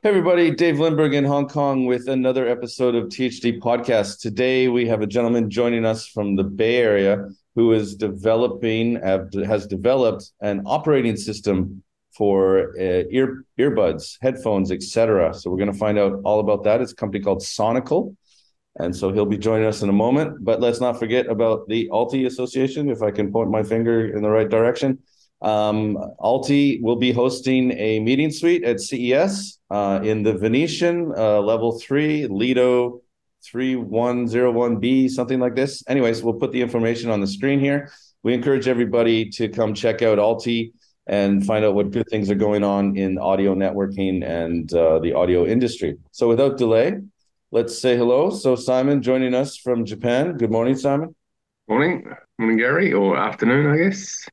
Hey everybody, Dave Lindberg in Hong Kong with another episode of THD Podcast. Today we have a gentleman joining us from the Bay Area who is developing has developed an operating system for uh, ear earbuds, headphones, etc. So we're going to find out all about that. It's a company called Sonical. And so he'll be joining us in a moment. But let's not forget about the Alti Association, if I can point my finger in the right direction. Um, Alti will be hosting a meeting suite at CES uh, in the Venetian uh, level three, Lido 3101B, something like this. Anyways, we'll put the information on the screen here. We encourage everybody to come check out Alti and find out what good things are going on in audio networking and uh, the audio industry. So without delay, let's say hello. So Simon joining us from Japan. Good morning, Simon. Morning. Morning, Gary, or afternoon, I guess.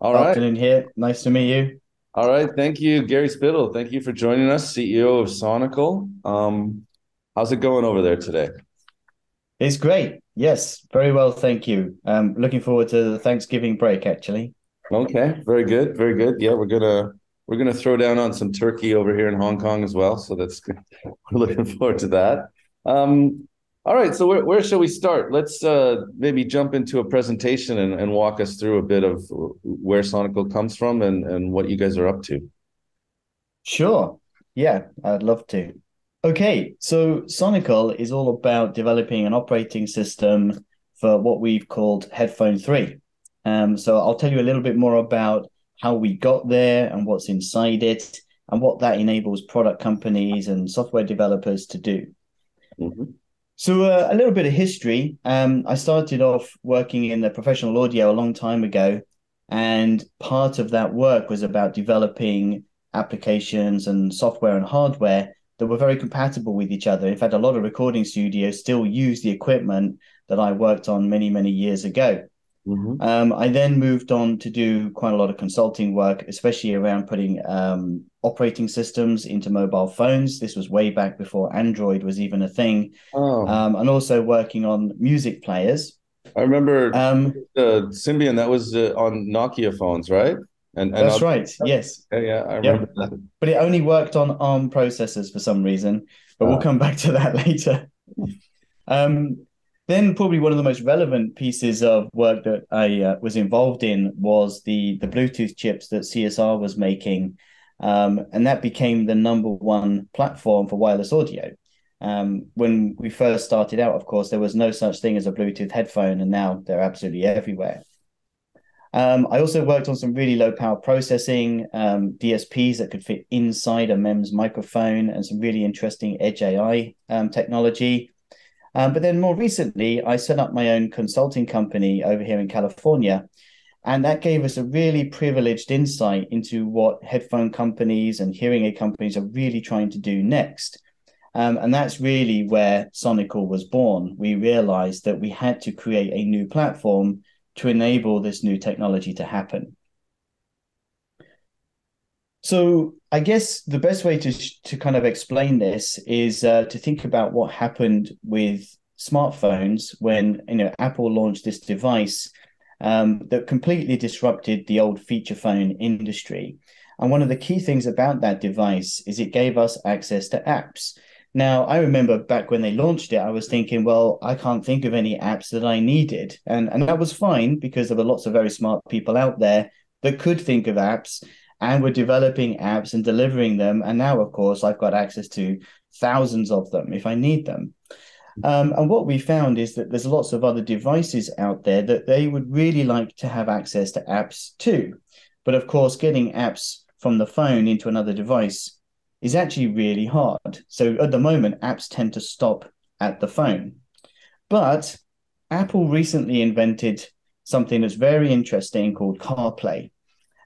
All right. Afternoon here. Nice to meet you. All right. Thank you, Gary Spittle. Thank you for joining us, CEO of Sonical. Um, how's it going over there today? It's great. Yes, very well. Thank you. Um, looking forward to the Thanksgiving break, actually. Okay. Very good. Very good. Yeah, we're gonna we're gonna throw down on some turkey over here in Hong Kong as well. So that's good. We're looking forward to that. Um, all right, so where, where shall we start? Let's uh, maybe jump into a presentation and, and walk us through a bit of where Sonical comes from and, and what you guys are up to. Sure. Yeah, I'd love to. Okay, so Sonical is all about developing an operating system for what we've called Headphone 3. Um, so I'll tell you a little bit more about how we got there and what's inside it and what that enables product companies and software developers to do. Mm-hmm. So uh, a little bit of history. Um, I started off working in the professional audio a long time ago, and part of that work was about developing applications and software and hardware that were very compatible with each other. In fact, a lot of recording studios still use the equipment that I worked on many, many years ago. Mm-hmm. Um, I then moved on to do quite a lot of consulting work, especially around putting um, operating systems into mobile phones. This was way back before Android was even a thing. Oh. Um, and also working on music players. I remember um, the Symbian that was uh, on Nokia phones, right? And, and that's right. Yes. Yeah, yeah, I remember yeah. that. But it only worked on ARM processors for some reason. But oh. we'll come back to that later. Um, then probably one of the most relevant pieces of work that I uh, was involved in was the the Bluetooth chips that CSR was making, um, and that became the number one platform for wireless audio. Um, when we first started out, of course, there was no such thing as a Bluetooth headphone, and now they're absolutely everywhere. Um, I also worked on some really low power processing um, DSPs that could fit inside a MEMS microphone and some really interesting Edge AI um, technology. Um, but then more recently, I set up my own consulting company over here in California. And that gave us a really privileged insight into what headphone companies and hearing aid companies are really trying to do next. Um, and that's really where Sonical was born. We realized that we had to create a new platform to enable this new technology to happen. So I guess the best way to to kind of explain this is uh, to think about what happened with smartphones when you know Apple launched this device um, that completely disrupted the old feature phone industry. And one of the key things about that device is it gave us access to apps. Now, I remember back when they launched it, I was thinking, well, I can't think of any apps that I needed. And, and that was fine because there were lots of very smart people out there that could think of apps and we're developing apps and delivering them. And now, of course, I've got access to thousands of them if I need them. Um, and what we found is that there's lots of other devices out there that they would really like to have access to apps too. But of course, getting apps from the phone into another device is actually really hard. So at the moment, apps tend to stop at the phone. But Apple recently invented something that's very interesting called CarPlay.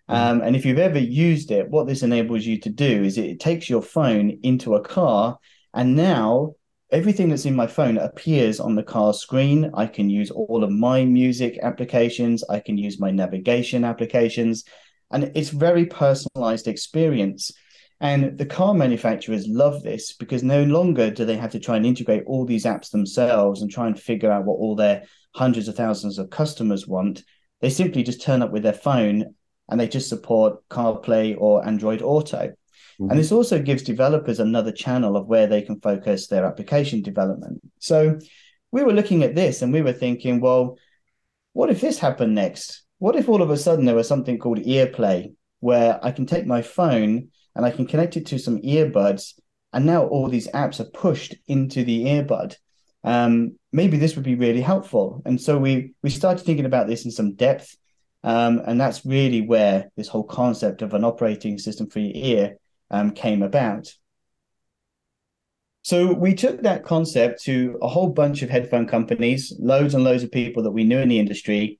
Mm-hmm. Um, and if you've ever used it, what this enables you to do is it takes your phone into a car, and now everything that's in my phone appears on the car screen. I can use all of my music applications, I can use my navigation applications, and it's very personalized experience. And the car manufacturers love this because no longer do they have to try and integrate all these apps themselves and try and figure out what all their hundreds of thousands of customers want. They simply just turn up with their phone and they just support CarPlay or Android Auto. Mm-hmm. And this also gives developers another channel of where they can focus their application development. So we were looking at this and we were thinking, well, what if this happened next? What if all of a sudden there was something called earplay, where I can take my phone and I can connect it to some earbuds, and now all these apps are pushed into the earbud? Um, maybe this would be really helpful. And so we we started thinking about this in some depth, um, and that's really where this whole concept of an operating system for your ear um, came about. So we took that concept to a whole bunch of headphone companies, loads and loads of people that we knew in the industry,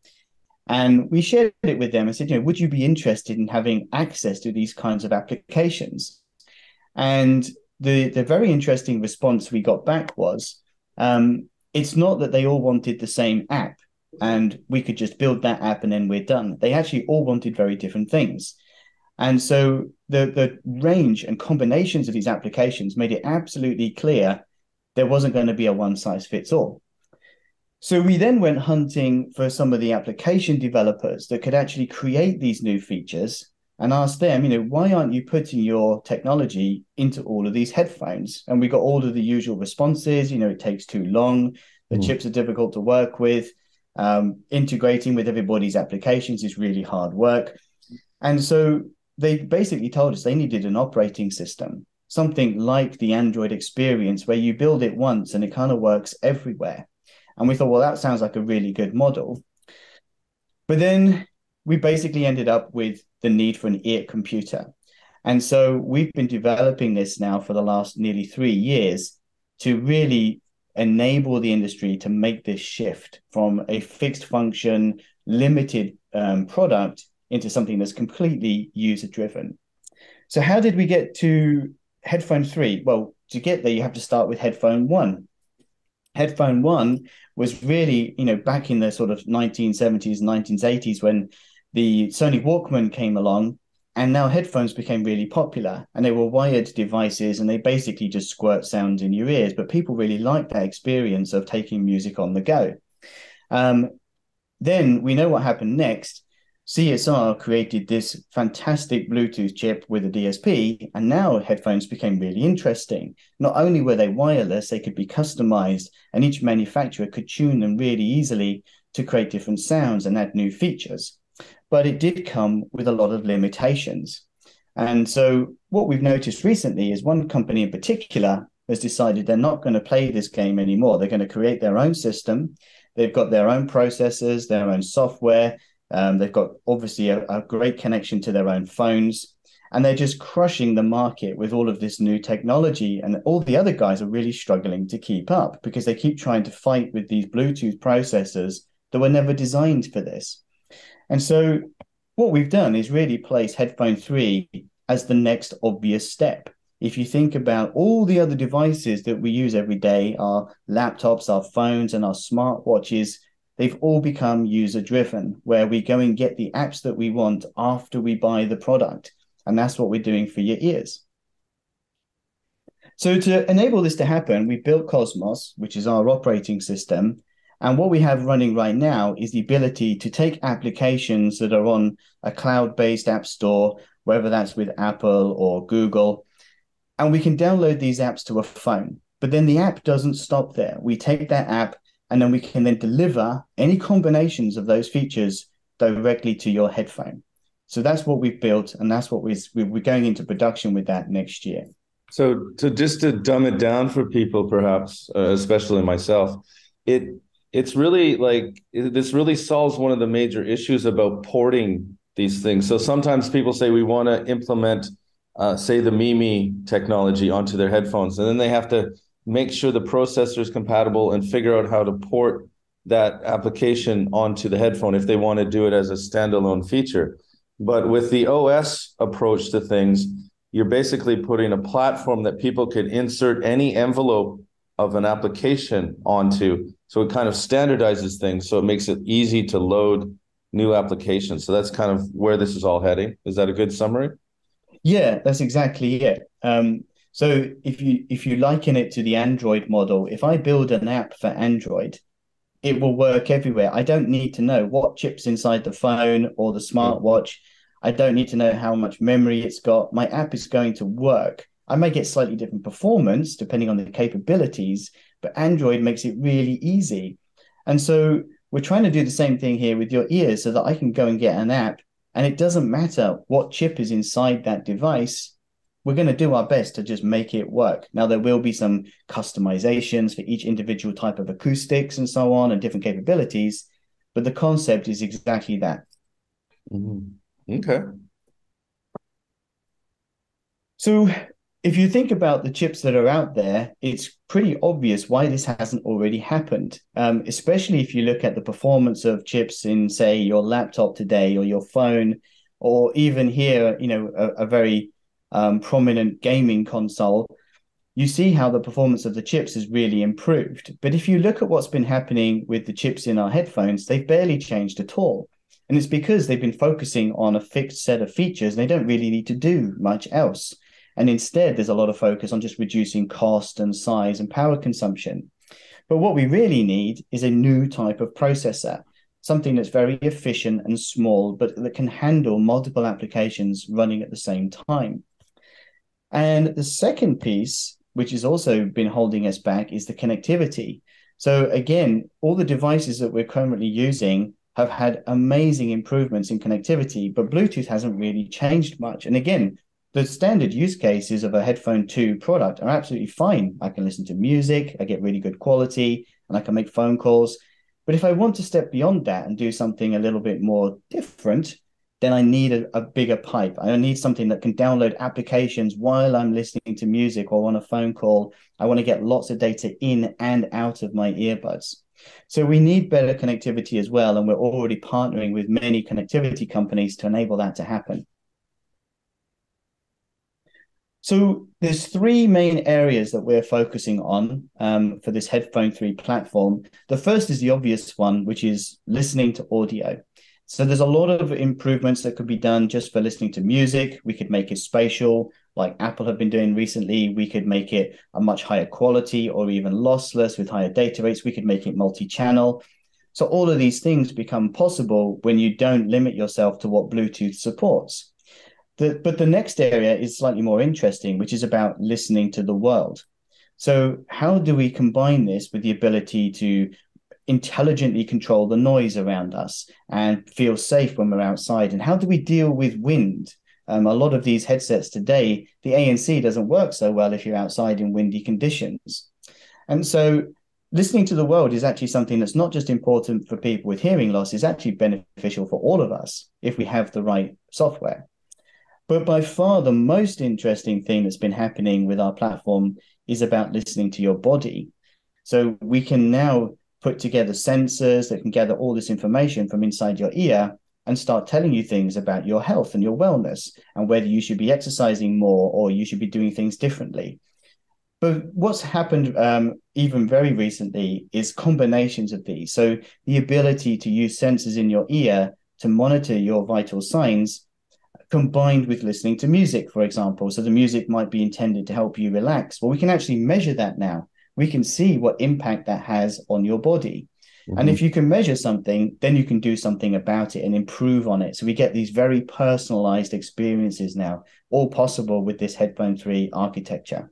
and we shared it with them and said, you know, would you be interested in having access to these kinds of applications? And the the very interesting response we got back was, um, it's not that they all wanted the same app and we could just build that app and then we're done. They actually all wanted very different things. And so the, the range and combinations of these applications made it absolutely clear there wasn't going to be a one size fits all. So we then went hunting for some of the application developers that could actually create these new features and asked them, you know, why aren't you putting your technology into all of these headphones? And we got all of the usual responses. You know, it takes too long. The mm. chips are difficult to work with. Um, integrating with everybody's applications is really hard work. And so they basically told us they needed an operating system, something like the Android experience, where you build it once and it kind of works everywhere. And we thought, well, that sounds like a really good model. But then we basically ended up with the need for an ear computer. And so we've been developing this now for the last nearly three years to really enable the industry to make this shift from a fixed function, limited um, product into something that's completely user driven. So, how did we get to headphone three? Well, to get there, you have to start with headphone one. Headphone one was really, you know, back in the sort of 1970s, 1980s when the Sony Walkman came along, and now headphones became really popular and they were wired devices and they basically just squirt sounds in your ears. But people really liked that experience of taking music on the go. Um, then we know what happened next. CSR created this fantastic Bluetooth chip with a DSP, and now headphones became really interesting. Not only were they wireless, they could be customized, and each manufacturer could tune them really easily to create different sounds and add new features. But it did come with a lot of limitations. And so, what we've noticed recently is one company in particular has decided they're not going to play this game anymore. They're going to create their own system. They've got their own processors, their own software, um, they've got obviously a, a great connection to their own phones, and they're just crushing the market with all of this new technology. And all the other guys are really struggling to keep up because they keep trying to fight with these Bluetooth processors that were never designed for this. And so, what we've done is really place Headphone 3 as the next obvious step. If you think about all the other devices that we use every day, our laptops, our phones, and our smartwatches, they've all become user driven, where we go and get the apps that we want after we buy the product. And that's what we're doing for your ears. So, to enable this to happen, we built CosmOS, which is our operating system. And what we have running right now is the ability to take applications that are on a cloud based app store, whether that's with Apple or Google, and we can download these apps to a phone. But then the app doesn't stop there. We take that app and then we can then deliver any combinations of those features directly to your headphone. So that's what we've built, and that's what we're, we're going into production with that next year. So, to just to dumb it down for people, perhaps, uh, especially myself, it it's really like this really solves one of the major issues about porting these things. So sometimes people say we want to implement, uh, say, the Mimi technology onto their headphones, and then they have to make sure the processor is compatible and figure out how to port that application onto the headphone if they want to do it as a standalone feature. But with the OS approach to things, you're basically putting a platform that people could insert any envelope of an application onto. So it kind of standardizes things. So it makes it easy to load new applications. So that's kind of where this is all heading. Is that a good summary? Yeah, that's exactly it. Um, so if you if you liken it to the Android model, if I build an app for Android, it will work everywhere. I don't need to know what chips inside the phone or the smartwatch. I don't need to know how much memory it's got. My app is going to work. I may get slightly different performance depending on the capabilities, but Android makes it really easy. And so we're trying to do the same thing here with your ears so that I can go and get an app and it doesn't matter what chip is inside that device. We're going to do our best to just make it work. Now, there will be some customizations for each individual type of acoustics and so on and different capabilities, but the concept is exactly that. Mm-hmm. Okay. So if you think about the chips that are out there, it's pretty obvious why this hasn't already happened. Um, especially if you look at the performance of chips in, say, your laptop today or your phone, or even here, you know, a, a very um, prominent gaming console. You see how the performance of the chips has really improved. But if you look at what's been happening with the chips in our headphones, they've barely changed at all. And it's because they've been focusing on a fixed set of features. They don't really need to do much else. And instead, there's a lot of focus on just reducing cost and size and power consumption. But what we really need is a new type of processor, something that's very efficient and small, but that can handle multiple applications running at the same time. And the second piece, which has also been holding us back, is the connectivity. So, again, all the devices that we're currently using have had amazing improvements in connectivity, but Bluetooth hasn't really changed much. And again, the standard use cases of a headphone 2 product are absolutely fine. I can listen to music, I get really good quality, and I can make phone calls. But if I want to step beyond that and do something a little bit more different, then I need a, a, bigger pipe. I need something that can download applications while I'm listening to music or on a phone call. I want to get lots of data in and out of my earbuds. So we need better connectivity as well. And we're already partnering with many connectivity companies to enable that to happen. So there's three main areas that we're focusing on um, for this Headphone 3 platform. The first is the obvious one, which is listening to audio. So there's a lot of improvements that could be done just for listening to music. We could make it spatial, like Apple have been doing recently. We could make it a much higher quality or even lossless with higher data rates. We could make it multi-channel. So all of these things become possible when you don't limit yourself to what Bluetooth supports. The, but the next area is slightly more interesting, which is about listening to the world. So, how do we combine this with the ability to intelligently control the noise around us and feel safe when we're outside? And how do we deal with wind? Um, a lot of these headsets today, the ANC doesn't work so well if you're outside in windy conditions. And so, listening to the world is actually something that's not just important for people with hearing loss, it's actually beneficial for all of us if we have the right software. But by far the most interesting thing that's been happening with our platform is about listening to your body. So we can now put together sensors that can gather all this information from inside your ear and start telling you things about your health and your wellness and whether you should be exercising more or you should be doing things differently. But what's happened um, even very recently is combinations of these. So the ability to use sensors in your ear to monitor your vital signs combined with listening to music, for example. So the music might be intended to help you relax. Well, we can actually measure that now. We can see what impact that has on your body. Mm-hmm. And if you can measure something, then you can do something about it and improve on it. So we get these very personalized experiences now, all possible with this Headphone 3 architecture.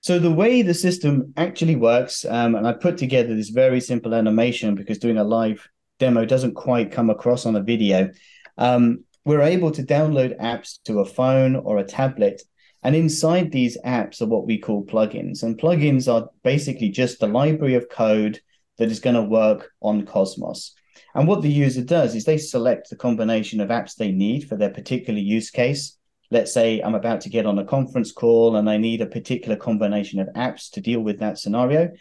So the way the system actually works, um, and I put together this very simple animation because doing a live demo doesn't quite come across on a video, um, we're able to download apps to a phone or a tablet. And inside these apps are what we call plugins. And plugins are basically just the library of code that is going to work on CosmOS. And what the user does is they select the combination of apps they need for their particular use case. Let's say I'm about to get on a conference call and I need a particular combination of apps to deal with that scenario.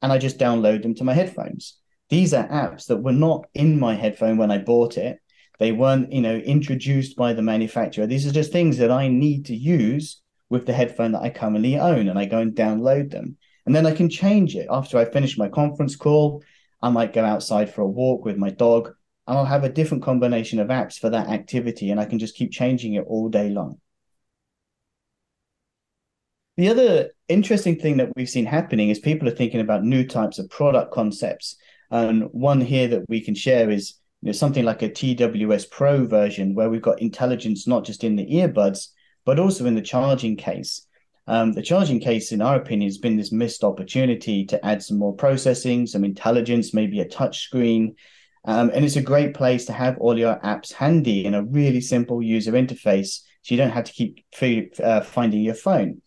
And I just download them to my headphones these are apps that were not in my headphone when I bought it. They weren't, you know, introduced by the manufacturer. These are just things that I need to use with the headphone that I currently own, and I go and download them. And then I can change it after I finish my conference call. I might go outside for a walk with my dog, and I'll have a different combination of apps for that activity, and I can just keep changing it all day long. The other interesting thing that we've seen happening is people are thinking about new types of product concepts. And one here that we can share is you know, something like a TWS Pro version where we've got intelligence not just in the earbuds, but also in the charging case. Um, the charging case, in our opinion, has been this missed opportunity to add some more processing, some intelligence, maybe a touch screen. Um, and it's a great place to have all your apps handy in a really simple user interface so you don't have to keep uh, finding your phone.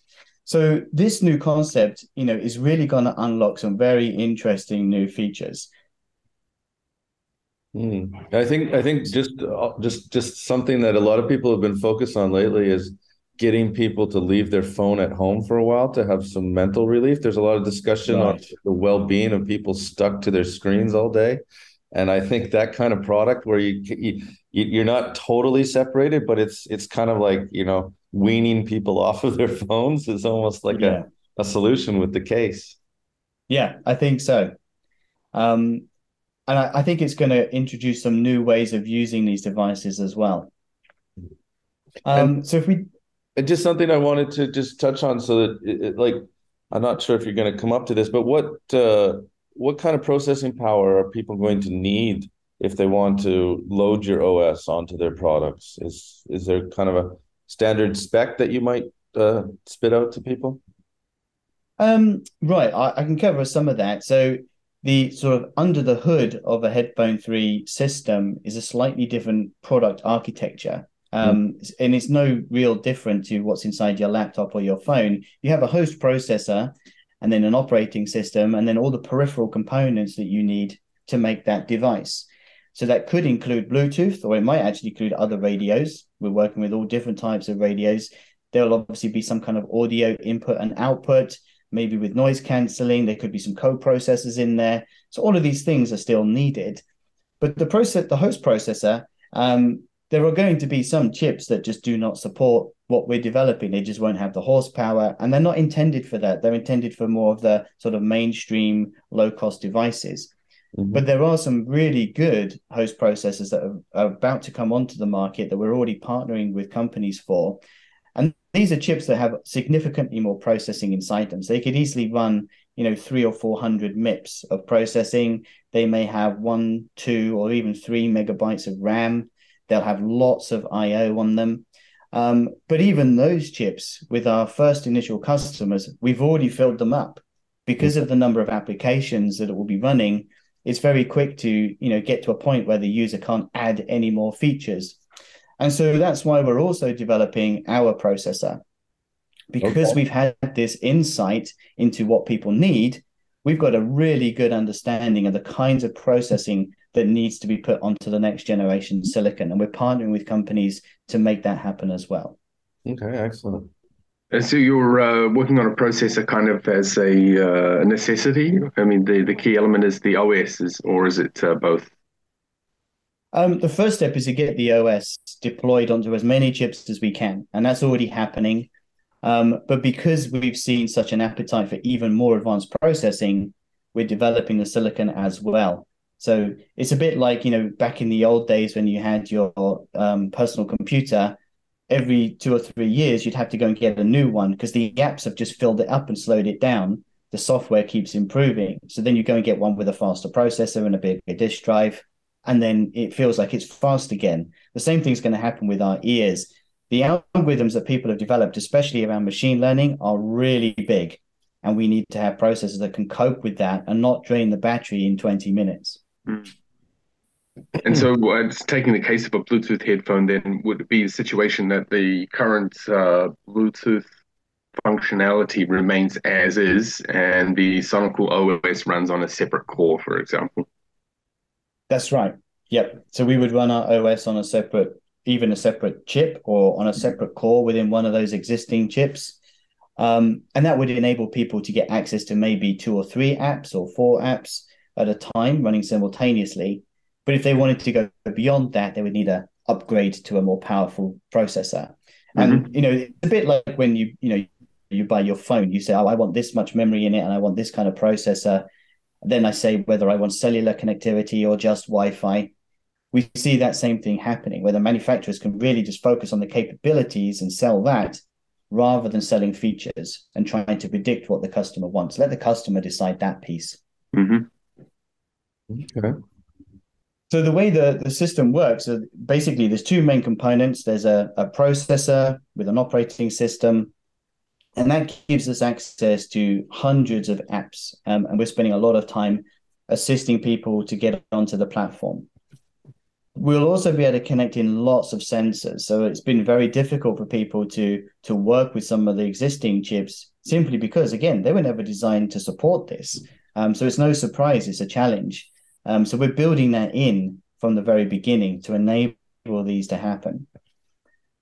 So this new concept, you know, is really going to unlock some very interesting new features. Mm. I think I think just uh, just just something that a lot of people have been focused on lately is getting people to leave their phone at home for a while to have some mental relief. There's a lot of discussion right. on the well-being of people stuck to their screens all day, and I think that kind of product where you, you you're not totally separated, but it's it's kind of like you know weaning people off of their phones is almost like yeah. a, a solution with the case. Yeah, I think so. Um, and I, I think it's going to introduce some new ways of using these devices as well. Um, so if we and just something I wanted to just touch on, so that it, it, like I'm not sure if you're going to come up to this, but what uh, what kind of processing power are people going to need if they want to load your OS onto their products? Is is there kind of a standard spec that you might uh, spit out to people? Um, right, I, I can cover some of that. So the sort of under the hood of a headphone 3 system is a slightly different product architecture. Um, mm. and it's no real different to what's inside your laptop or your phone. You have a host processor and then an operating system and then all the peripheral components that you need to make that device. So that could include bluetooth or it might actually include other radios. We're working with all different types of radios. There'll obviously be some kind of audio input and output maybe with noise cancelling. There could be some co-processors in there. So all of these things are still needed. But the process, the host processor, um, there are going to be some chips that just do not support what we're developing. They just won't have the horsepower, and they're not intended for that. They're intended for more of the sort of mainstream low-cost devices. Mm-hmm. But there are some really good host processors that are, are about to come onto the market that we're already partnering with companies for and these are chips that have significantly more processing inside them. So they could easily run, you know, three or 400 MIPS of processing. They may have one, two, or even three megabytes of RAM. They'll have lots of I/O on them. Um, but even those chips, with our first initial customers, we've already filled them up because of the number of applications that it will be running. It's very quick to, you know, get to a point where the user can't add any more features. And so that's why we're also developing our processor. Because okay. we've had this insight into what people need, we've got a really good understanding of the kinds of processing that needs to be put onto the next generation silicon. And we're partnering with companies to make that happen as well. Okay, excellent. And so you're uh, working on a processor kind of as a uh, necessity. I mean, the, the key element is the OS, is, or is it uh, both? Um, the first step is to get the OS deployed onto as many chips as we can, and that's already happening. Um, but because we've seen such an appetite for even more advanced processing, we're developing the silicon as well. So it's a bit like you know back in the old days when you had your um, personal computer. Every two or three years, you'd have to go and get a new one because the apps have just filled it up and slowed it down. The software keeps improving, so then you go and get one with a faster processor and a bigger disk drive and then it feels like it's fast again. The same thing is going to happen with our ears. The algorithms that people have developed, especially around machine learning, are really big. And we need to have processors that can cope with that and not drain the battery in 20 minutes. Mm. And so, uh, taking the case of a Bluetooth headphone, then would be the situation that the current uh, Bluetooth functionality remains as is, and the Sonical OS runs on a separate core, for example. That's right. Yep. So we would run our OS on a separate, even a separate chip or on a separate core within one of those existing chips. Um, and that would enable people to get access to maybe two or three apps or four apps at a time running simultaneously. But if they wanted to go beyond that, they would need a upgrade to a more powerful processor. Mm-hmm. And you know, it's a bit like when you you know you buy your phone, you say, "Oh, I want this much memory in it, and I want this kind of processor." Then I say whether I want cellular connectivity or just Wi Fi. We see that same thing happening where the manufacturers can really just focus on the capabilities and sell that rather than selling features and trying to predict what the customer wants. Let the customer decide that piece. Mm-hmm. Okay. So the way the, the system works, uh, basically there's two main components. There's a, a processor with an operating system, and that gives us access to hundreds of apps. Um, and we're spending a lot of time assisting people to get onto the platform. We'll also be able to connect in lots of sensors. So it's been very difficult for people to to work with some of the existing chips simply because, again, they were never designed to support this. Um, so it's no surprise it's a challenge. Um, so we're building that in from the very beginning to enable these to happen.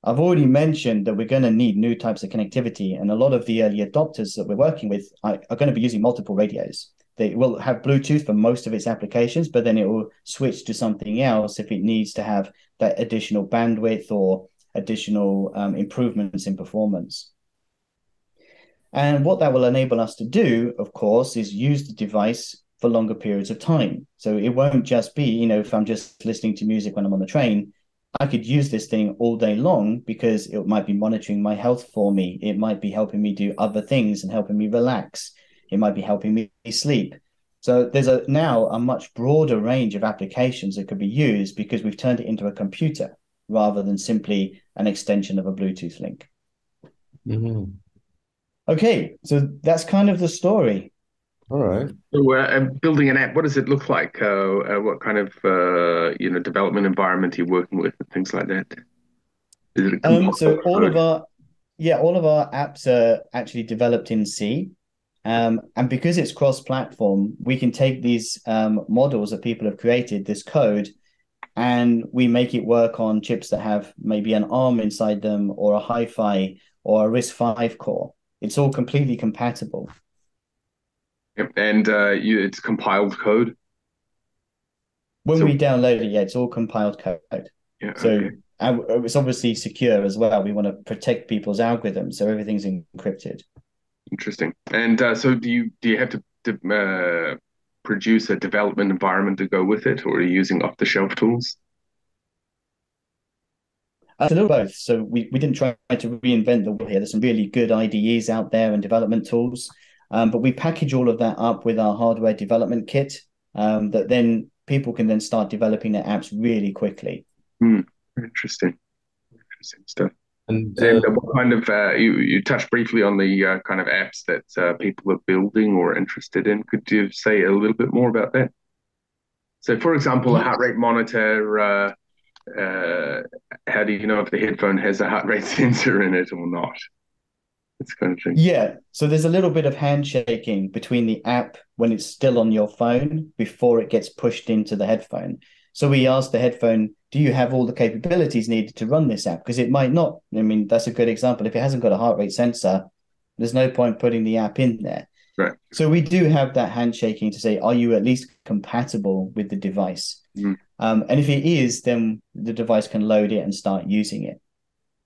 I've already mentioned that we're going to need new types of connectivity, and a lot of the early adopters that we're working with are, are going to be using multiple radios. They will have Bluetooth for most of its applications, but then it will switch to something else if it needs to have that additional bandwidth or additional um, improvements in performance. And what that will enable us to do, of course, is use the device for longer periods of time. So it won't just be, you know, if I'm just listening to music when I'm on the train, I could use this thing all day long because it might be monitoring my health for me. It might be helping me do other things and helping me relax. It might be helping me sleep. So there's a now a much broader range of applications that could be used because we've turned it into a computer rather than simply an extension of a Bluetooth link. Mm-hmm. Okay, so that's kind of the story. All right. So, uh, building an app, what does it look like? Uh, uh, what kind of uh, you know development environment are you working with, and things like that? Is it um, so all of our yeah, all of our apps are actually developed in C. Um, and because it's cross-platform, we can take these um, models that people have created, this code, and we make it work on chips that have maybe an ARM inside them, or a Hi-Fi, or a RISC-V core. It's all completely compatible. And uh, you, it's compiled code. When so, we download it, yeah, it's all compiled code. Yeah. So okay. it's obviously secure as well. We want to protect people's algorithms, so everything's encrypted. Interesting. And uh, so, do you do you have to, to uh, produce a development environment to go with it, or are you using off the shelf tools? a little both. So we, we didn't try to reinvent the wheel here. There's some really good IDEs out there and development tools. Um, but we package all of that up with our hardware development kit um, that then people can then start developing their apps really quickly. Mm, interesting. Interesting stuff. And, uh, and what kind of uh, you you touched briefly on the uh, kind of apps that uh, people are building or interested in? Could you say a little bit more about that? So, for example, a heart rate monitor. Uh, uh, how do you know if the headphone has a heart rate sensor in it or not? It's kind of thing. Yeah. So there's a little bit of handshaking between the app when it's still on your phone before it gets pushed into the headphone. So we asked the headphone, do you have all the capabilities needed to run this app? Because it might not. I mean, that's a good example. If it hasn't got a heart rate sensor, there's no point putting the app in there. Right. So we do have that handshaking to say, are you at least compatible with the device? Mm. Um, and if it is, then the device can load it and start using it.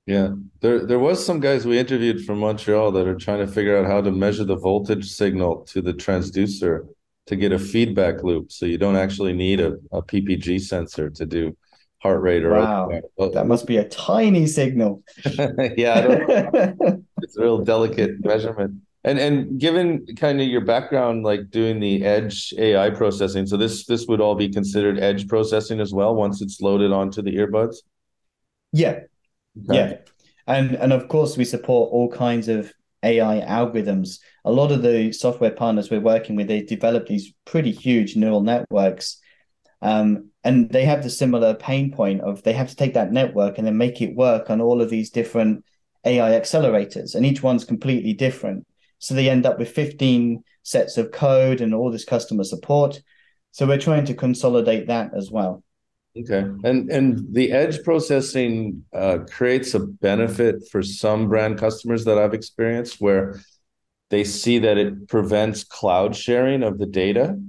Yeah, there there was some guys we interviewed from Montreal that are trying to figure out how to measure the voltage signal to the transducer to get a feedback loop, so you don't actually need a, a PPG sensor to do heart rate or wow, that must be a tiny signal. yeah, it's a real delicate measurement. And and given kind of your background, like doing the edge AI processing, so this this would all be considered edge processing as well once it's loaded onto the earbuds. Yeah, Okay. Yeah. And and of course we support all kinds of AI algorithms. A lot of the software partners we're working with, they develop these pretty huge neural networks. Um, and they have the similar pain point of they have to take that network and then make it work on all of these different AI accelerators, and each one's completely different. So they end up with 15 sets of code and all this customer support. So we're trying to consolidate that as well. Okay, and and the edge processing uh, creates a benefit for some brand customers that I've experienced where they see that it prevents cloud sharing of the data.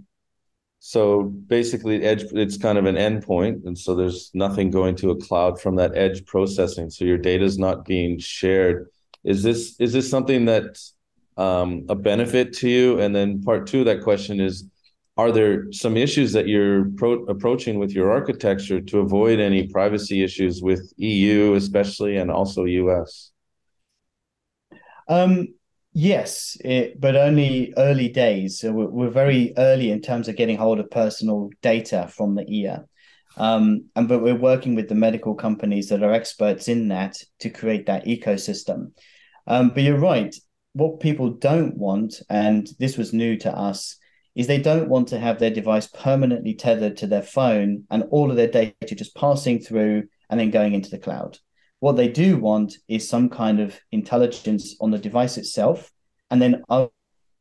So basically, edge it's kind of an endpoint, and so there's nothing going to a cloud from that edge processing. So your data is not being shared. Is this is this something that um, a benefit to you? And then part two of that question is are there some issues that you're pro- approaching with your architecture to avoid any privacy issues with EU, especially, and also US? Um, yes, it, but only early days. So we're, we're, very early in terms of getting hold of personal data from the ear. Um, and but we're working with the medical companies that are experts in that to create that ecosystem. Um, but you're right. What people don't want, and this was new to us, is they don't want to have their device permanently tethered to their phone and all of their data just passing through and then going into the cloud. What they do want is some kind of intelligence on the device itself and then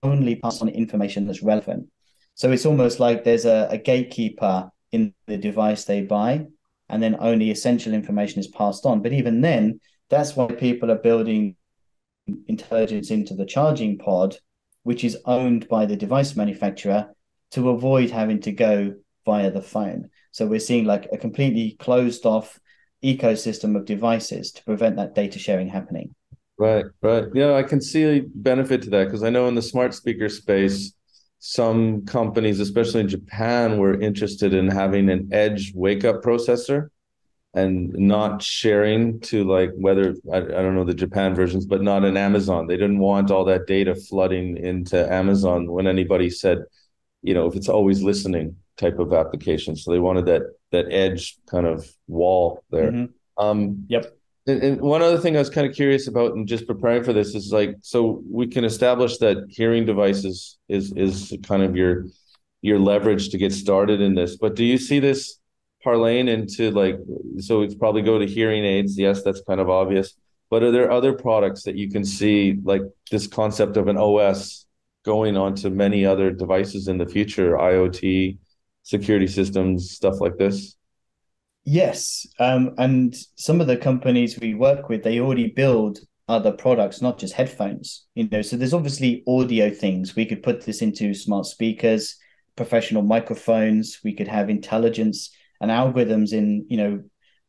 only pass on information that's relevant. So it's almost like there's a, a gatekeeper in the device they buy, and then only essential information is passed on. But even then, that's why people are building intelligence into the charging pod, which is owned by the device manufacturer to avoid having to go via the phone. So we're seeing like a completely closed off ecosystem of devices to prevent that data sharing happening. Right, right. Yeah, I can see benefit to that because I know in the smart speaker space, some companies, especially in Japan, were interested in having an edge wake up processor and not sharing to like whether I, I don't know the Japan versions, but not in Amazon. They didn't want all that data flooding into Amazon when anybody said, you know, if it's always listening type of application. So they wanted that that edge kind of wall there. Mm-hmm. Um, yep. And, one other thing I was kind of curious about and just preparing for this is like so we can establish that hearing devices is is kind of your your leverage to get started in this. But do you see this parlaying into like so it's probably go to hearing aids? Yes, that's kind of obvious. But are there other products that you can see like this concept of an OS going onto many other devices in the future, IoT, security systems, stuff like this? Yes, um, and some of the companies we work with, they already build other products, not just headphones. You know, so there's obviously audio things. We could put this into smart speakers, professional microphones. We could have intelligence and algorithms in, you know,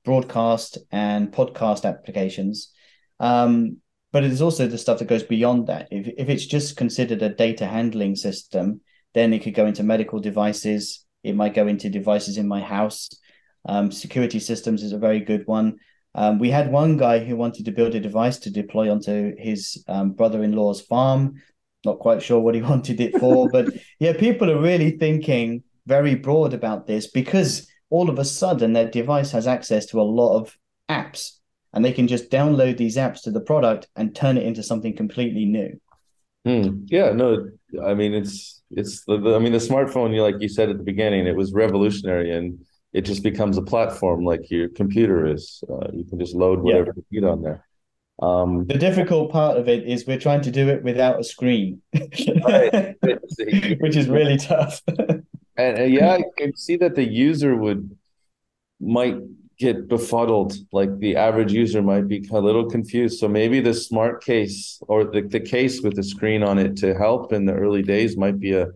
broadcast and podcast applications. Um, but it's also the stuff that goes beyond that. If if it's just considered a data handling system, then it could go into medical devices. It might go into devices in my house um, security systems is a very good one. Um, we had one guy who wanted to build a device to deploy onto his um, brother-in-law's farm. Not quite sure what he wanted it for, but yeah, people are really thinking very broad about this because all of a sudden their device has access to a lot of apps, and they can just download these apps to the product and turn it into something completely new. Hmm. Yeah, no, I mean it's it's the, the, I mean the smartphone. You like you said at the beginning, it was revolutionary and it just becomes a platform like your computer is. Uh, you can just load whatever yeah. you need on there. Um, the difficult part of it is we're trying to do it without a screen, which is really tough. and uh, yeah, I can see that the user would might get befuddled. Like the average user might be a little confused. So maybe the smart case or the, the case with the screen on it to help in the early days might be a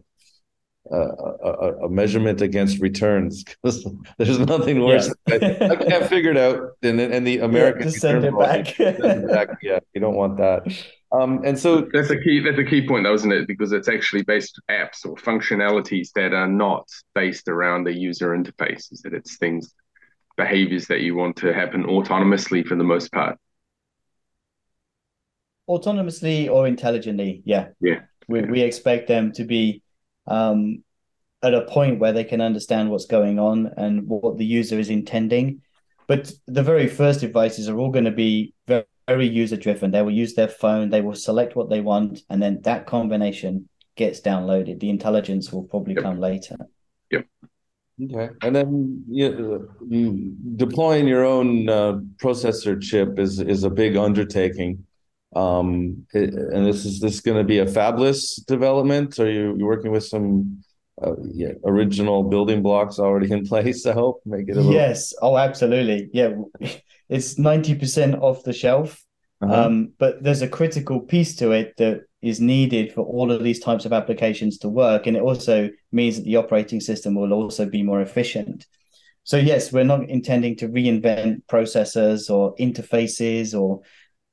a, a, measurement against returns because there's nothing worse. Yeah. I, I, can't figure it out, and and the American yeah, just send it back. it back. Yeah, you don't want that. Um, and so that's a key. That's a key point, though, isn't it? Because it's actually based apps or functionalities that are not based around the user interface. Is that it's things, behaviors that you want to happen autonomously for the most part. Autonomously or intelligently, yeah. Yeah. We yeah. we expect them to be um, at a point where they can understand what's going on and what the user is intending. But the very first devices are all going to be very, very user driven. They will use their phone, they will select what they want, and then that combination gets downloaded. The intelligence will probably yep. come later. Yep. Okay, and then you know, deploying your own uh, processor chip is is a big undertaking. Um, and this is this going to be a fabless development? Are you you working with some uh, yeah, original building blocks already in place to help make it? A little... Yes. Oh, absolutely. Yeah, it's ninety percent off the shelf. Uh-huh. Um, but there's a critical piece to it that is needed for all of these types of applications to work, and it also means that the operating system will also be more efficient. So yes, we're not intending to reinvent processors or interfaces or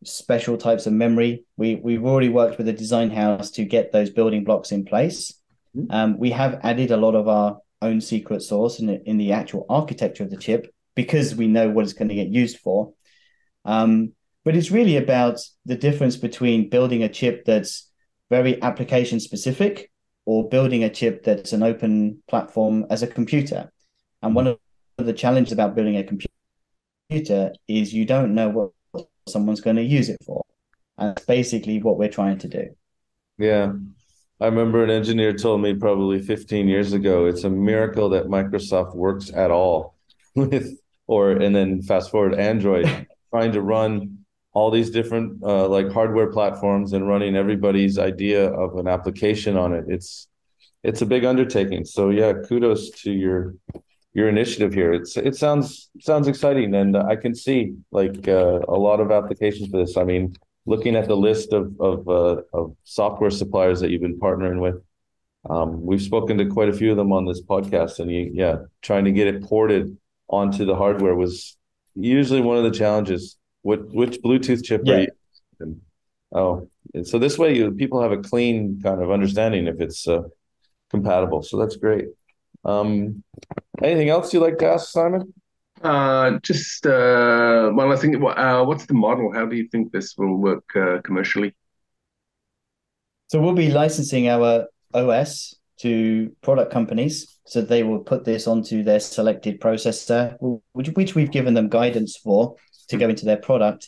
special types of memory. We we've already worked with a design house to get those building blocks in place. Mm-hmm. Um, we have added a lot of our own secret sauce in the, in the actual architecture of the chip because we know what it's going to get used for. Um, but it's really about the difference between building a chip that's very application specific or building a chip that's an open platform as a computer. And one of the challenges about building a computer is you don't know what someone's going to use it for. And that's basically what we're trying to do. Yeah. I remember an engineer told me probably 15 years ago, it's a miracle that Microsoft works at all with, or, and then fast forward Android, trying to run all these different uh, like hardware platforms and running everybody's idea of an application on it. It's, it's a big undertaking. So yeah, kudos to your your initiative here. It's it sounds sounds exciting, and I can see like uh, a lot of applications for this. I mean, looking at the list of of, uh, of software suppliers that you've been partnering with, um, we've spoken to quite a few of them on this podcast, and you, yeah, trying to get it ported onto the hardware was usually one of the challenges. What which Bluetooth chip yeah. are you? And, oh, and so this way, you, people have a clean kind of understanding if it's uh, compatible. So that's great. Um, anything else you'd like to ask, Simon? Uh, just uh, well, I think uh, what's the model? How do you think this will work uh, commercially? So we'll be licensing our OS to product companies, so they will put this onto their selected processor, which, which we've given them guidance for to go into their product.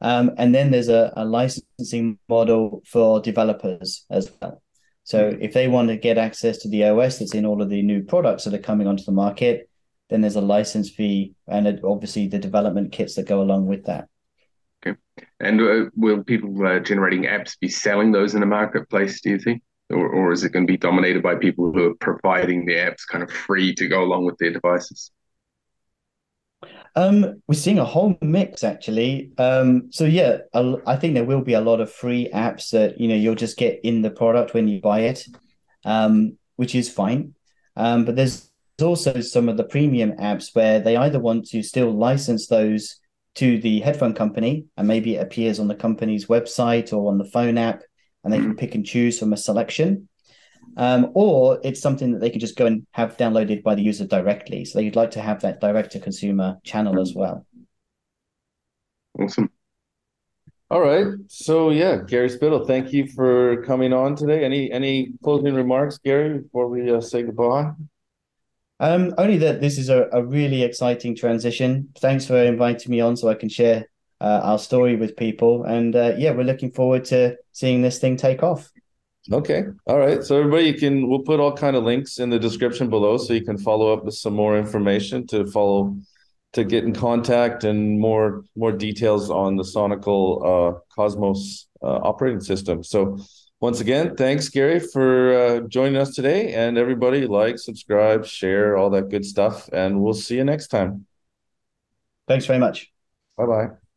Um, and then there's a, a licensing model for developers as well. So if they want to get access to the OS that's in all of the new products that are coming onto the market, then there's a license fee and obviously the development kits that go along with that. Okay. And uh, will people uh, generating apps be selling those in the marketplace, do you think? Or, or is it going to be dominated by people who are providing the apps kind of free to go along with their devices? Um, we're seeing a whole mix actually. Um, so yeah, I think there will be a lot of free apps that you know you'll just get in the product when you buy it, um, which is fine. Um, but there's also some of the premium apps where they either want to still license those to the headphone company and maybe it appears on the company's website or on the phone app, and they can pick and choose from a selection um, or it's something that they could just go and have downloaded by the user directly. So they'd like to have that direct to consumer channel as well. Awesome. All right. So yeah, Gary Spittle, thank you for coming on today. Any any closing remarks, Gary, before we uh, say goodbye? Um, only that this is a, a really exciting transition. Thanks for inviting me on so I can share uh, our story with people. And uh, yeah, we're looking forward to seeing this thing take off. Okay. All right. So everybody you can we'll put all kind of links in the description below so you can follow up with some more information to follow to get in contact and more more details on the Sonical uh, CosmOS uh, operating system. So once again, thanks Gary for uh, joining us today and everybody like, subscribe, share all that good stuff and we'll see you next time. Thanks very much. Bye-bye.